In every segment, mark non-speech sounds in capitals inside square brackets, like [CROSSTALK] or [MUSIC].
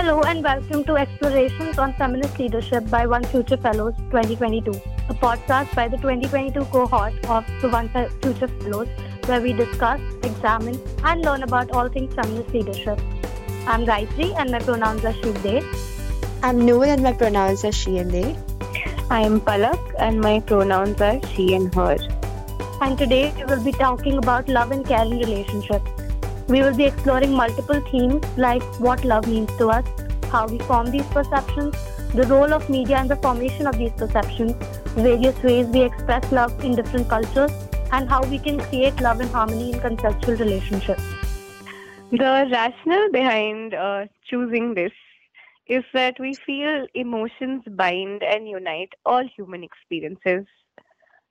Hello and welcome to Explorations on Feminist Leadership by One Future Fellows 2022, a podcast by the 2022 cohort of the One Future Fellows where we discuss, examine, and learn about all things feminist leadership. I'm Gayatri and my pronouns are she, they. I'm Noor and my pronouns are she and they. I am Palak and my pronouns are she and her. And today we will be talking about love and caring relationships. We will be exploring multiple themes like what love means to us, how we form these perceptions, the role of media in the formation of these perceptions, various ways we express love in different cultures, and how we can create love and harmony in conceptual relationships. The rationale behind uh, choosing this is that we feel emotions bind and unite all human experiences.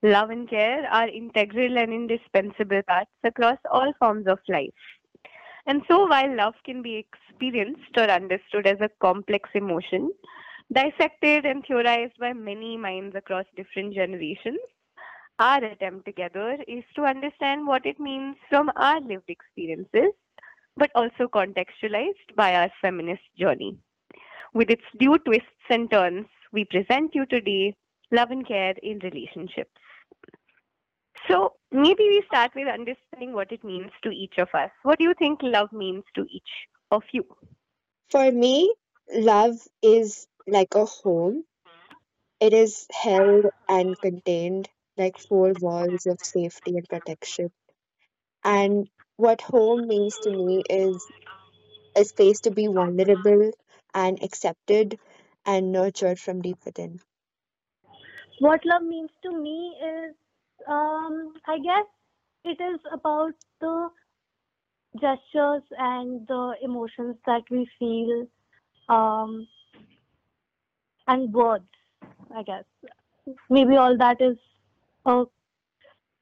Love and care are integral and indispensable parts across all forms of life. And so, while love can be experienced or understood as a complex emotion, dissected and theorized by many minds across different generations, our attempt together is to understand what it means from our lived experiences, but also contextualized by our feminist journey. With its due twists and turns, we present you today Love and Care in Relationships. So maybe we start with understanding what it means to each of us. What do you think love means to each of you? For me, love is like a home. It is held and contained like four walls of safety and protection. And what home means to me is a space to be vulnerable and accepted and nurtured from deep within. What love means to me is um, I guess it is about the gestures and the emotions that we feel um, and words, I guess. Maybe all that is a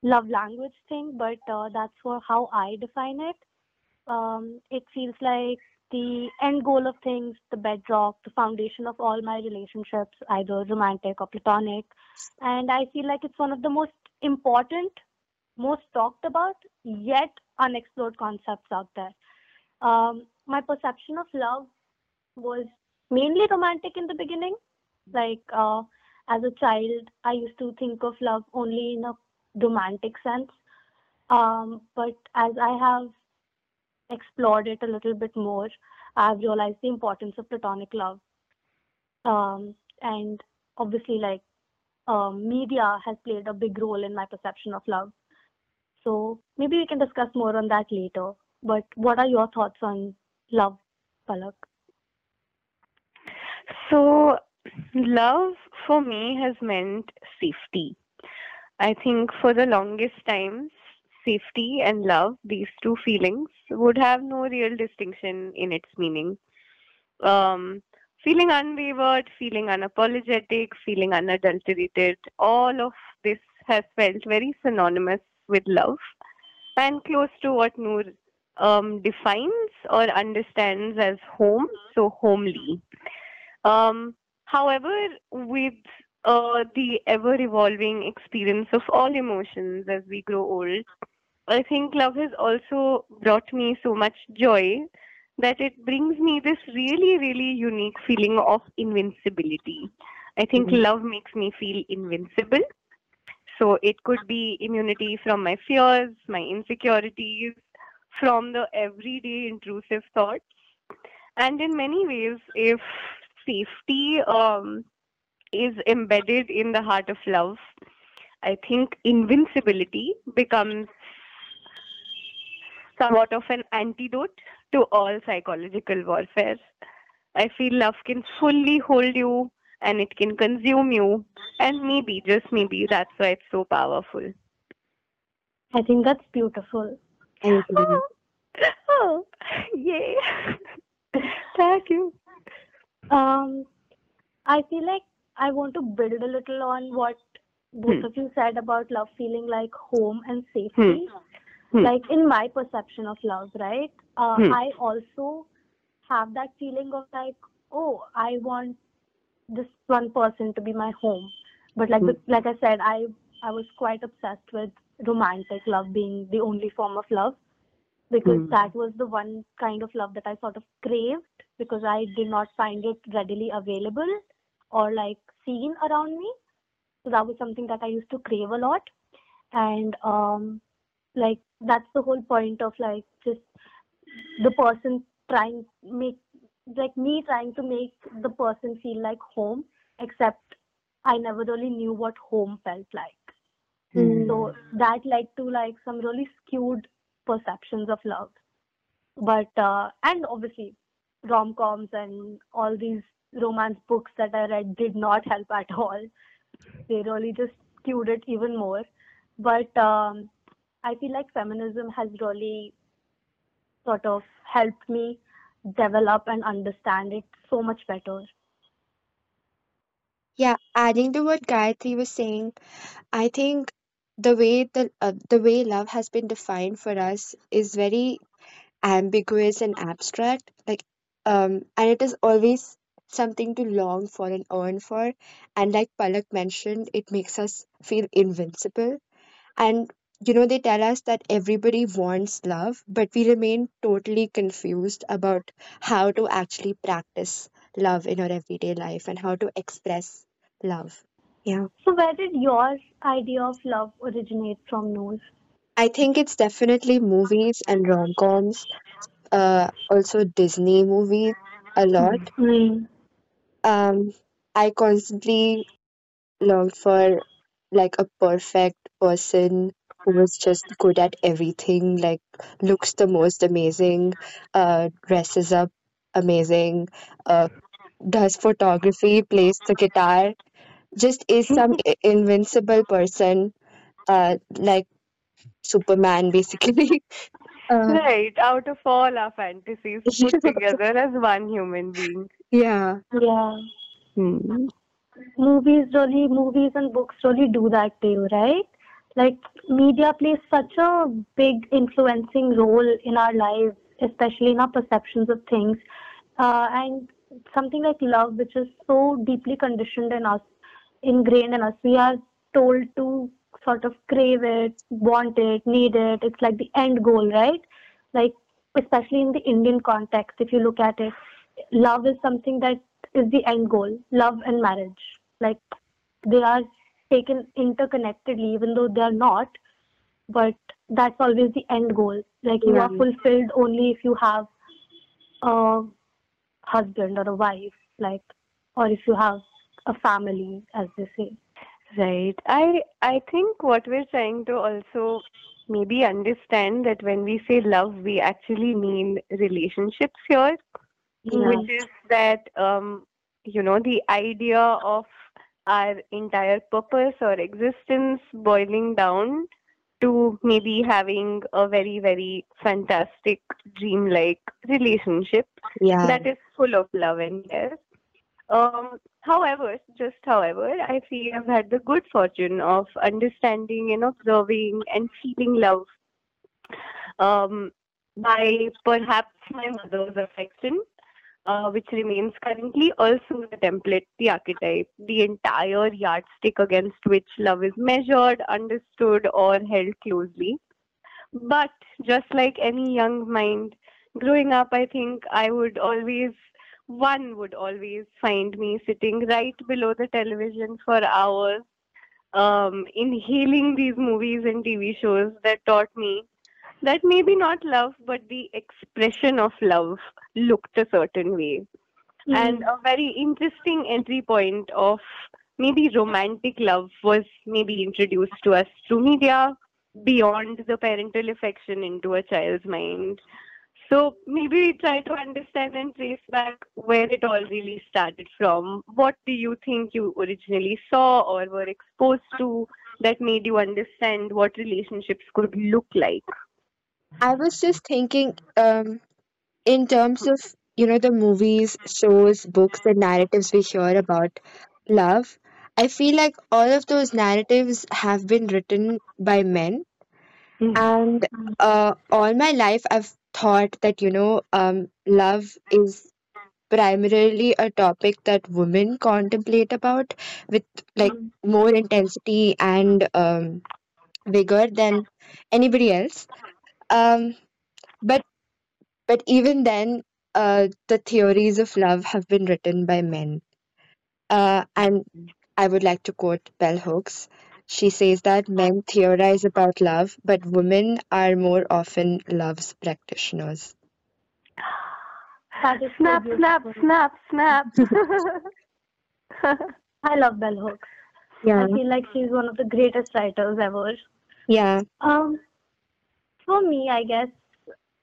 love language thing, but uh, that's for how I define it. Um, it feels like the end goal of things, the bedrock, the foundation of all my relationships, either romantic or platonic. And I feel like it's one of the most important, most talked about, yet unexplored concepts out there. Um, my perception of love was mainly romantic in the beginning. Like uh, as a child, I used to think of love only in a romantic sense. Um, but as I have explored it a little bit more, I've realized the importance of platonic love. Um, and obviously, like um, media has played a big role in my perception of love. So maybe we can discuss more on that later. But what are your thoughts on love, Palak? So, love for me has meant safety. I think for the longest times, safety and love, these two feelings, would have no real distinction in its meaning. Um, feeling unwavered, feeling unapologetic, feeling unadulterated, all of this has felt very synonymous with love and close to what Noor um, defines or understands as home, so homely. Um, however, with uh, the ever evolving experience of all emotions as we grow old, I think love has also brought me so much joy that it brings me this really, really unique feeling of invincibility. I think mm-hmm. love makes me feel invincible. So it could be immunity from my fears, my insecurities, from the everyday intrusive thoughts. And in many ways, if safety um, is embedded in the heart of love, I think invincibility becomes somewhat of an antidote to all psychological warfare. I feel love can fully hold you and it can consume you. And maybe, just maybe, that's why it's so powerful. I think that's beautiful. Oh, oh yay. Thank you. Um, I feel like I want to build a little on what both hmm. of you said about love feeling like home and safety. Hmm. Hmm. Like in my perception of love, right? Uh, hmm. I also have that feeling of like, oh, I want this one person to be my home. But like, hmm. like I said, I I was quite obsessed with romantic love being the only form of love. because Hmm. that was the one kind of love that I sort of craved because I did not find it readily available or like seen around me. So that was something that I used to crave a lot. And um like that's the whole point of like just the person trying make like me trying to make the person feel like home except I never really knew what home felt like. Hmm. So that led to like some really skewed perceptions of love. But uh, and obviously rom coms and all these romance books that I read did not help at all. They really just skewed it even more. But um, I feel like feminism has really sort of helped me develop and understand it so much better. Yeah, adding to what Gayatri was saying, I think the way the uh, the way love has been defined for us is very ambiguous and abstract. Like, um, and it is always something to long for and earn for. And like Palak mentioned, it makes us feel invincible. And you know, they tell us that everybody wants love, but we remain totally confused about how to actually practice love in our everyday life and how to express love. Yeah. So where did your idea of love originate from, Noor? I think it's definitely movies and rom-coms, uh, also Disney movies a lot. Mm. Um, I constantly longed for like a perfect person who was just good at everything, like looks the most amazing, uh, dresses up amazing, uh, does photography, plays the guitar, just is some [LAUGHS] i- invincible person, uh, like Superman, basically. [LAUGHS] Uh, Right, out of all our fantasies put [LAUGHS] together as one human being. yeah, Yeah. Hmm. Movies really, movies and books really do that to you, right? Like media plays such a big influencing role in our lives, especially in our perceptions of things. Uh, and something like love, which is so deeply conditioned in us, ingrained in us, we are told to sort of crave it, want it, need it. It's like the end goal, right? Like, especially in the Indian context, if you look at it, love is something that is the end goal, love and marriage. Like, they are taken interconnectedly, even though they are not, but that's always the end goal. Like, you are fulfilled only if you have a husband or a wife, like, or if you have a family, as they say. Right. I I think what we're trying to also maybe understand that when we say love, we actually mean relationships here, Yeah. which is that um, you know, the idea of our entire purpose or existence boiling down to maybe having a very, very fantastic dream-like relationship yeah, that is full of love and care. Um, however, just however, I feel I've had the good fortune of understanding and observing and feeling love um, by perhaps my mother's affection, uh, which remains currently also the template, the archetype, the entire yardstick against which love is measured, understood, or held closely. But just like any young mind, growing up, I think I would always, one would always find me sitting right below the television for hours, um, inhaling these movies and TV shows that taught me that maybe not love, but the expression of love looked a certain way. And Mm. a very interesting entry point of maybe romantic love was maybe introduced to us through media beyond the parental affection into a child's mind. So maybe we try to understand and trace back where it all really started from. What do you think you originally saw or were exposed to that made you understand what relationships could look like? I was just thinking, um, in terms of, you know, the movies, shows, books, and narratives we hear about love, I feel like all of those narratives have been written by men. And uh, all my life, I've thought that, you know, um, love is primarily a topic that women contemplate about with like Mm. more intensity and um, vigor than anybody else. Um, but but even then, uh, the theories of love have been written by men. Uh, and I would like to quote Bell Hooks. She says that men theorize about love, but women are more often love's practitioners. That is so Snap, snap, snap, [LAUGHS] snap. [LAUGHS] I love Bell Hooks. Yeah, I feel like she's one of the greatest writers ever. yeah. Um, for me, I guess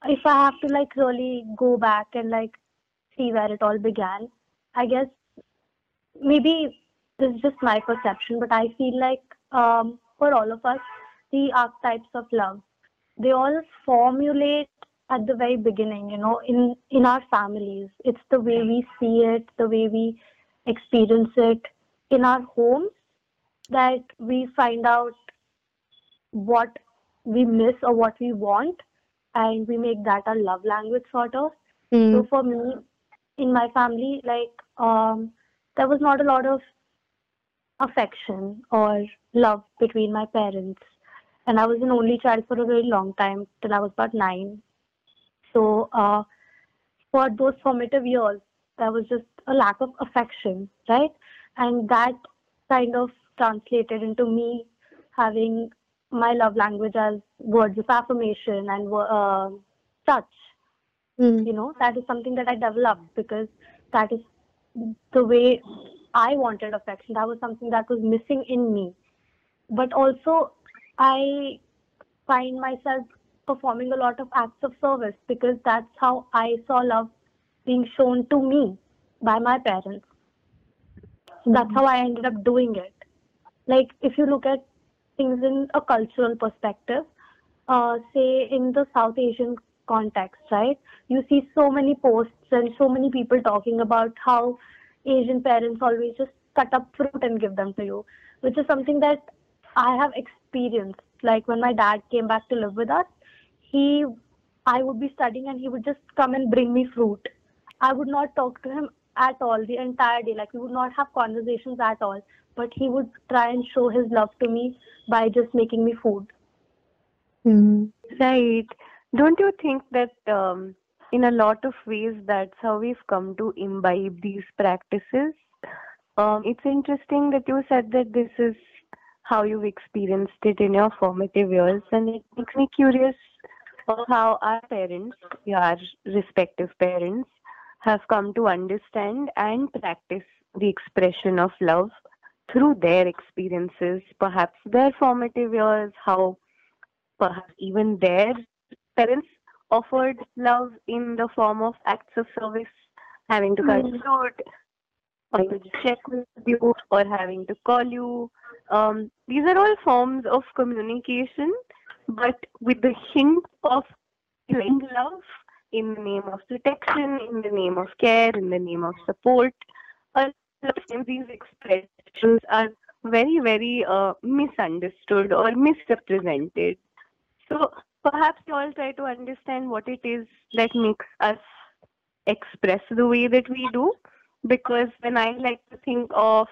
if I have to like really go back and like see where it all began, I guess maybe this is just my perception, but I feel like um, for all of us, the archetypes of love, they all formulate at the very beginning, you know, in in our families. It's the way we see it, the way we experience it in our homes that we find out what we miss or what we want and we make that our love language sort of. So Mm, for me in my family like um there was not a lot of affection or love between my parents. And i was an only child for a very long time till i was about 9 so uh for those formative years there was just a lack of affection right? And that kind of translated into me having my love language as words of affirmation and uh, touch mm, you know that is something that i developed because that is the way i wanted affection. That was something that was missing in me. But also i find myself performing a lot of acts of service because that's how i saw love being shown to me by my parents. So that's how i ended up doing it. Like if you look at things in a cultural perspective. Uh, say in the south asian context right? You see so many posts and so many people talking about how asian parents always just cut up fruit and give them to you which is something that i have experienced. Like when my dad came back to live with us he i would be studying and he would just come and bring me fruit. I would not talk to him at all the entire day. Like we would not have conversations at all but he would try and show his love to me by just making me food mm. Right. Don't you think that um, in a lot of ways that's how we've come to imbibe these practices? Um, it's interesting that you said that this is how you've experienced it in your formative years, and it makes me curious how our parents, our respective parents, have come to understand and practice the expression of love through their experiences, perhaps their formative years, how perhaps even their parents offered love in the form of acts of service, having to cut Mm. fruit, or to check with you, or having to call you. Um, these are all forms of communication, but with the hint of feeling love in the name of protection, in the name of care, in the name of support. A lot of times these are very, very uh, misunderstood or misrepresented. So perhaps you all try to understand what it is that makes us express the way that we do. Because when I like to think of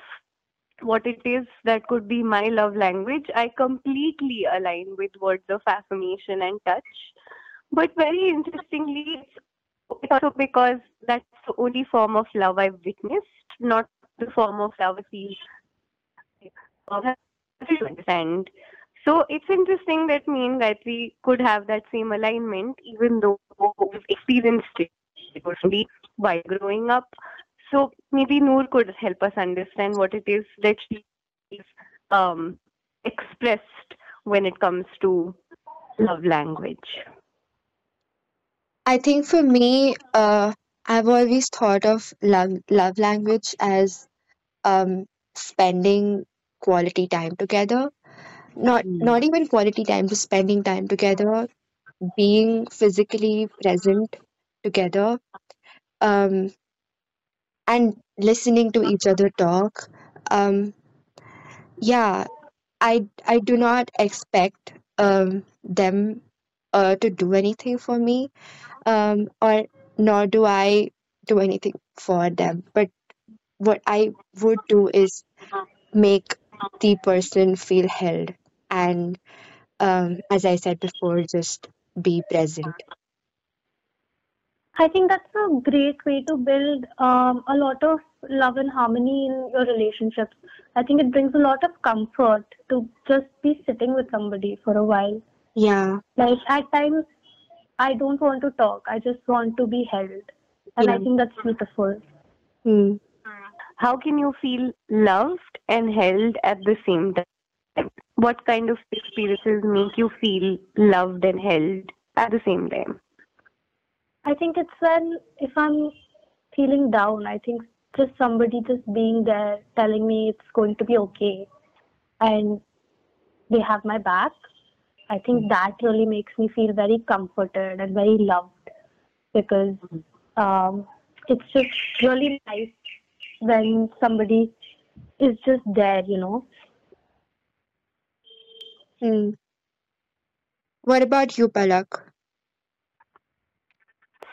what it is that could be my love language, I completely align with words of affirmation and touch. But very interestingly, it's also because that's the only form of love I've witnessed, not the form of love uh, understand. So it's interesting that me and Gayatri could have that same alignment, even though we've experienced it personally while growing up. So maybe Noor could help us understand what it is that she is um, expressed when it comes to love language. I think for me, uh, I've always thought of love love language as um spending quality time together. Not Mm. not even quality time, just spending time together, being physically present together, um, and listening to each other talk. Um, yeah, I I do not expect um them uh to do anything for me, um, or nor do I do anything for them. But what I would do is make the person feel held and um, as I said before, just be present. I think that's a great way to build um, a lot of love and harmony in your relationships. I think it brings a lot of comfort to just be sitting with somebody for a while. Yeah. Like at times, I don't want to talk. I just want to be held, and I think that's beautiful. Hmm. How can you feel loved and held at the same time? What kind of experiences make you feel loved and held at the same time? I think it's when if I'm feeling down, I think just somebody just being there telling me it's going to be okay and they have my back. I think that really makes me feel very comforted and very loved because um, it's just really nice when somebody is just there, you know. Hmm. What about you, Palak?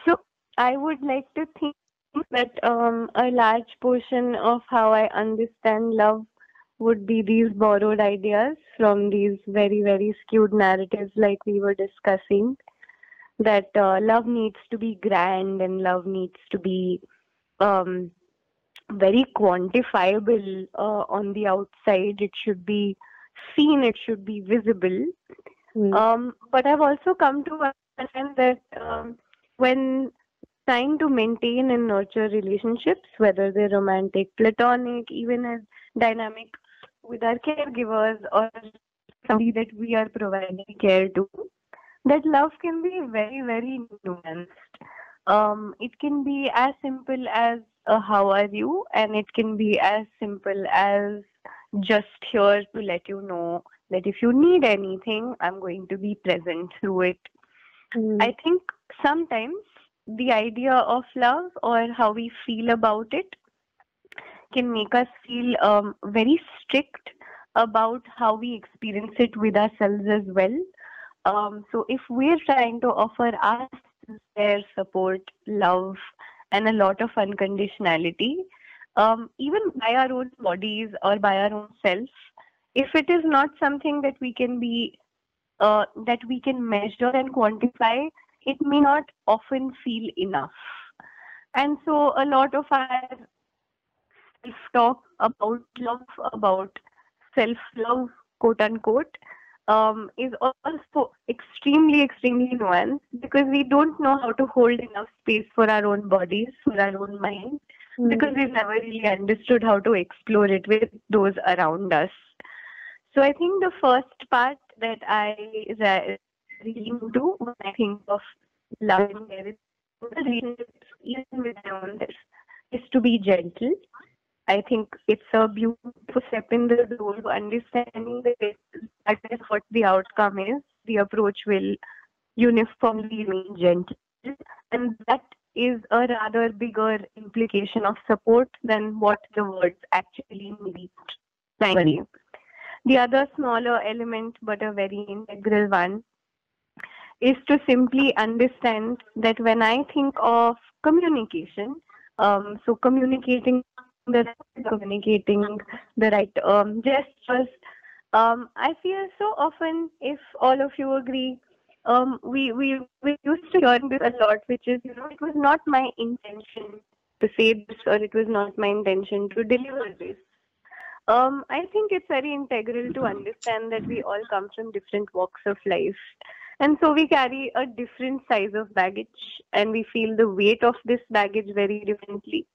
So I would like to think that um, a large portion of how I understand love would be these borrowed ideas from these very, very skewed narratives, like we were discussing. That uh, love needs to be grand and love needs to be um, very quantifiable uh, on the outside. It should be seen, it should be visible. Hmm. Um, but I've also come to understand that um, when trying to maintain and nurture relationships, whether they're romantic, platonic, even as dynamic with our caregivers or somebody that we are providing care to, that love can be very, very nuanced. Um, it can be as simple as uh, how are you, and it can be as simple as just here to let you know that if you need anything, I'm going to be present through it. Hmm. I think sometimes the idea of love or how we feel about it can make us feel um, very strict about how we experience it with ourselves as well. Um, so if we're trying to offer us care, support, love, and a lot of unconditionality, um, even by our own bodies or by our own self, if it is not something that we can be uh, that we can measure and quantify, it may not often feel enough. And so, a lot of our self talk about love, about self love, quote unquote, um, is also extremely, extremely nuanced because we don't know how to hold enough space for our own bodies, for our own minds, Hmm. because we've never really understood how to explore it with those around us. So I think the first part that I re- really do when I think of love and is relationships, even with my own self, is to be gentle. I think it's a beautiful step in the door to understanding is what the outcome is. The approach will uniformly remain gentle, and that is a rather bigger implication of support than what the words actually mean. Primary. The other smaller element, but a very integral one, is to simply understand that when I think of communication, um, so communicating the communicating the right um, gestures, um, I feel so often, if all of you agree, um, we, we we used to hear this a lot, which is you know it was not my intention to say this or it was not my intention to deliver this. Um, I think it's very integral to understand that we all come from different walks of life. And so we carry a different size of baggage and we feel the weight of this baggage very differently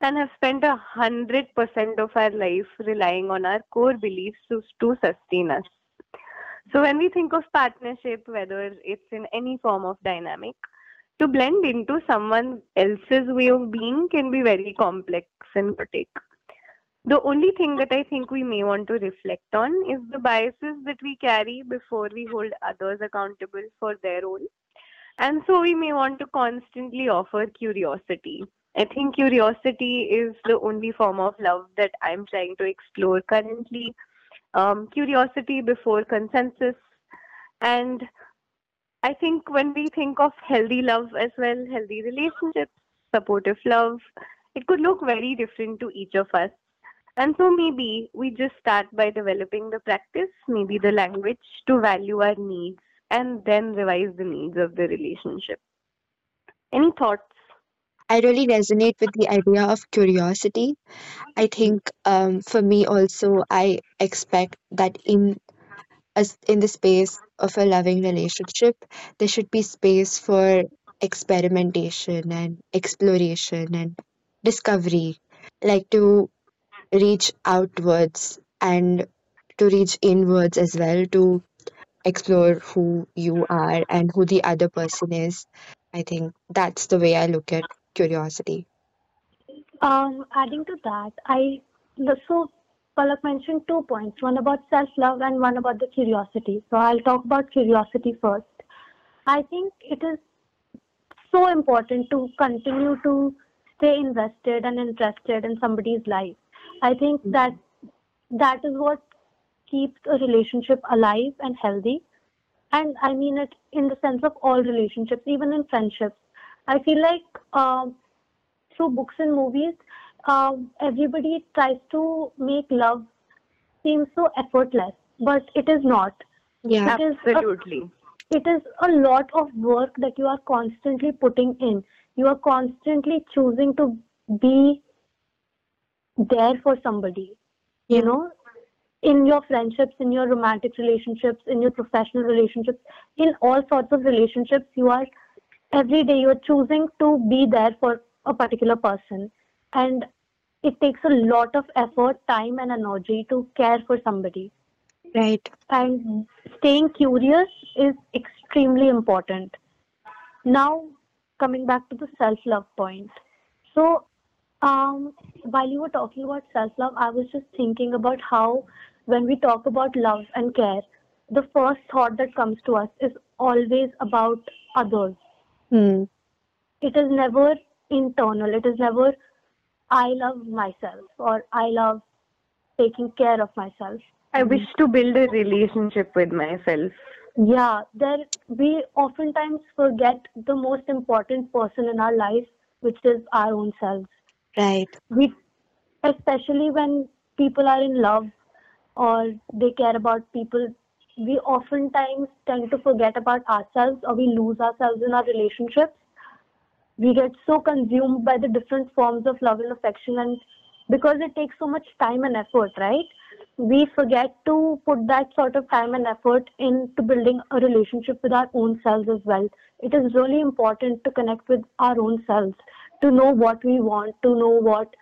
and have spent a hundred percent of our life relying on our core beliefs to, to sustain us. So when we think of partnership, whether it's in any form of dynamic, to blend into someone else's way of being can be very complex and chaotic. The only thing that I think we may want to reflect on is the biases that we carry before we hold others accountable for their role. And so we may want to constantly offer curiosity. I think curiosity is the only form of love that I'm trying to explore currently. Um, curiosity before consensus. And I think when we think of healthy love as well, healthy relationships, supportive love, it could look very different to each of us. And so maybe we just start by developing the practice, maybe the language to value our needs and then revise the needs of the relationship. Any thoughts I really resonate with the idea of curiosity. I think um, for me also, I expect that in as in the space of a loving relationship, there should be space for experimentation and exploration and discovery, like to reach outwards and to reach inwards as well to explore who you are and who the other person is. I think that's the way I look at curiosity. Um, adding to that, I so Palak mentioned two points, one about self-love and one about the curiosity. So I'll talk about curiosity first. I think it is so important to continue to stay invested and interested in somebody's life. I think that that is what keeps a relationship alive and healthy. And I mean it in the sense of all relationships, even in friendships. I feel like um, through books and movies, um, everybody tries to make love seem so effortless, but it is not. Yeah, It is a, Absolutely. it is a lot of work that you are constantly putting in. You are constantly choosing to be there for somebody. You know, in your friendships, in your romantic relationships, in your professional relationships, in all sorts of relationships, you are every day you're choosing to be there for a particular person. And it takes a lot of effort, time, and energy to care for somebody. right. And staying curious is extremely important. Now, coming back to the self love point. So, um, while you were talking about self love, I was just thinking about how, when we talk about love and care, the first thought that comes to us is always about others. Hmm. It is never internal. It is never, I love myself or I love taking care of myself. I wish to build a relationship with myself. Yeah, there we oftentimes forget the most important person in our life, which is our own selves. Right. We, especially when people are in love or they care about people, we oftentimes tend to forget about ourselves or we lose ourselves in our relationships. We get so consumed by the different forms of love and affection, and because it takes so much time and effort, right? We forget to put that sort of time and effort into building a relationship with our own selves as well. It is really important to connect with our own selves, to know what we want, to know what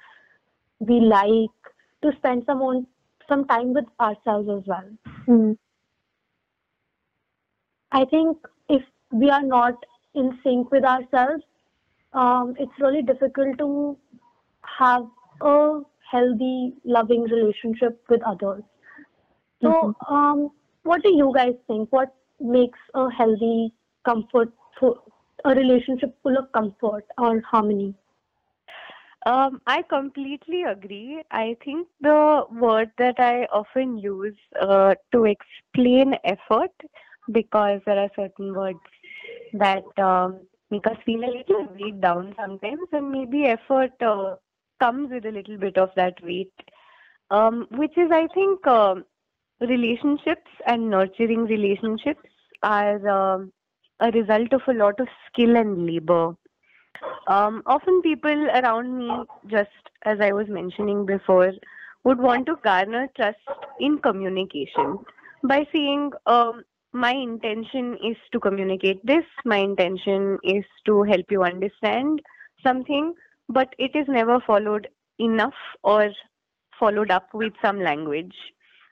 we like, to spend some own some time with ourselves as well. Hmm. I think if we are not in sync with ourselves, um, it's really difficult to have a healthy, loving relationship with others. So, um, what do you guys think? What makes a healthy, comfort, a relationship full of comfort or harmony? Um, I completely agree. I think the word that I often use uh, to explain effort, because there are certain words that um, make us feel a little weighed down sometimes, and maybe effort uh, comes with a little bit of that weight, um, which is, I think, um relationships and nurturing relationships are um, a result of a lot of skill and labor. Um, often people around me, just as I was mentioning before, would want to garner trust in communication by saying, um, my intention is to communicate this, my intention is to help you understand something, but it is never followed enough or followed up with some language.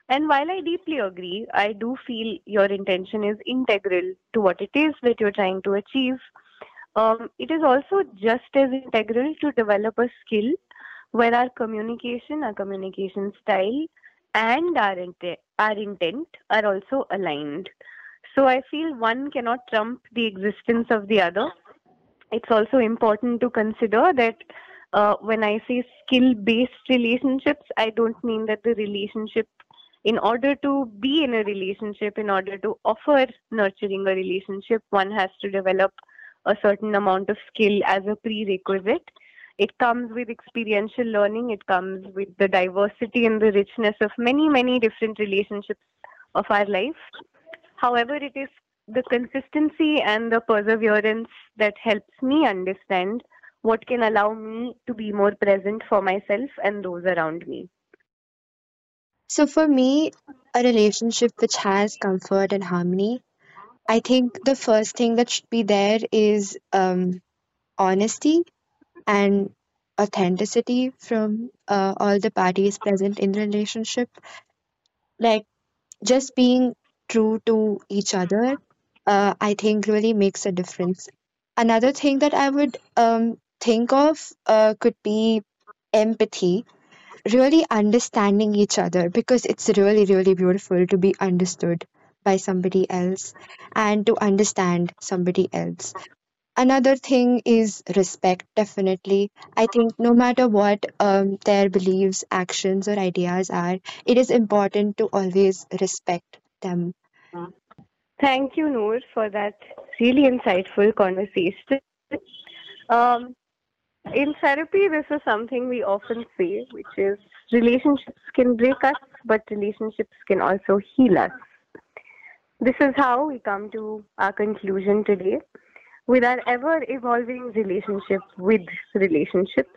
And while I deeply agree, I do feel your intention is integral to what it is that you're trying to achieve um, it is also just as integral to develop a skill where our communication, our communication style, and our intent, our intent are also aligned. So I feel one cannot trump the existence of the other. It's also important to consider that uh, when I say skill based relationships, I don't mean that the relationship, in order to be in a relationship, in order to offer nurturing a relationship, one has to develop a certain amount of skill as a prerequisite. It comes with experiential learning, it comes with the diversity and the richness of many, many different relationships of our life. However, it is the consistency and the perseverance that helps me understand what can allow me to be more present for myself and those around me? So for me, a relationship which has comfort and harmony, I think the first thing that should be there is um, honesty and authenticity from uh, all the parties present in the relationship. Like just being true to each other, uh, I think really makes a difference. Another thing that I would um, think of uh, could be empathy really understanding each other because it's really, really beautiful to be understood by somebody else and to understand somebody else. Another thing is respect, definitely. I think no matter what um, their beliefs, actions, or ideas are, it is important to always respect them. Thank you, Noor, for that really insightful conversation. Um, in therapy, this is something we often say, which is relationships can break us, but relationships can also heal us. This is how we come to our conclusion today. With our ever evolving relationship with relationships,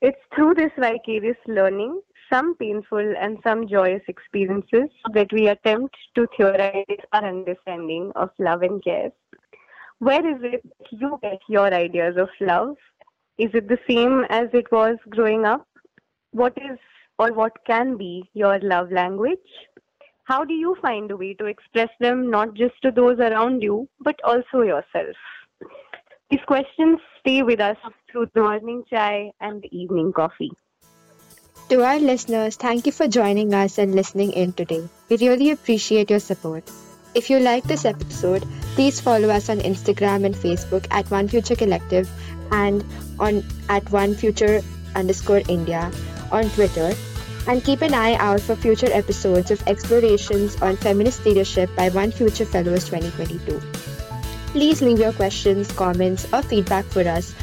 it's through this vicarious learning, some painful and some joyous experiences, that we attempt to theorize our understanding of love and care. Where is it you get your ideas of love is it the same as it was growing up? What is or what can be your love language? How do you find a way to express them not just to those around you, but also yourself? These questions stay with us through the morning chai and the evening coffee. To our listeners, thank you for joining us and listening in today. We really appreciate your support. If you like this episode, please follow us on Instagram and Facebook at One Future Collective and on at One Future underscore India on Twitter. And keep an eye out for future episodes of explorations on feminist leadership by One Future Fellows 2022. Please leave your questions, comments, or feedback for us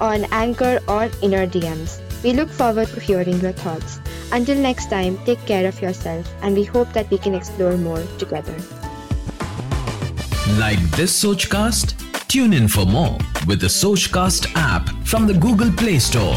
on Anchor or in our DMs. We look forward to hearing your thoughts. Until next time, take care of yourself, and we hope that we can explore more together. Like this Sochcast? Tune in for more with the Sochcast app from the Google Play Store.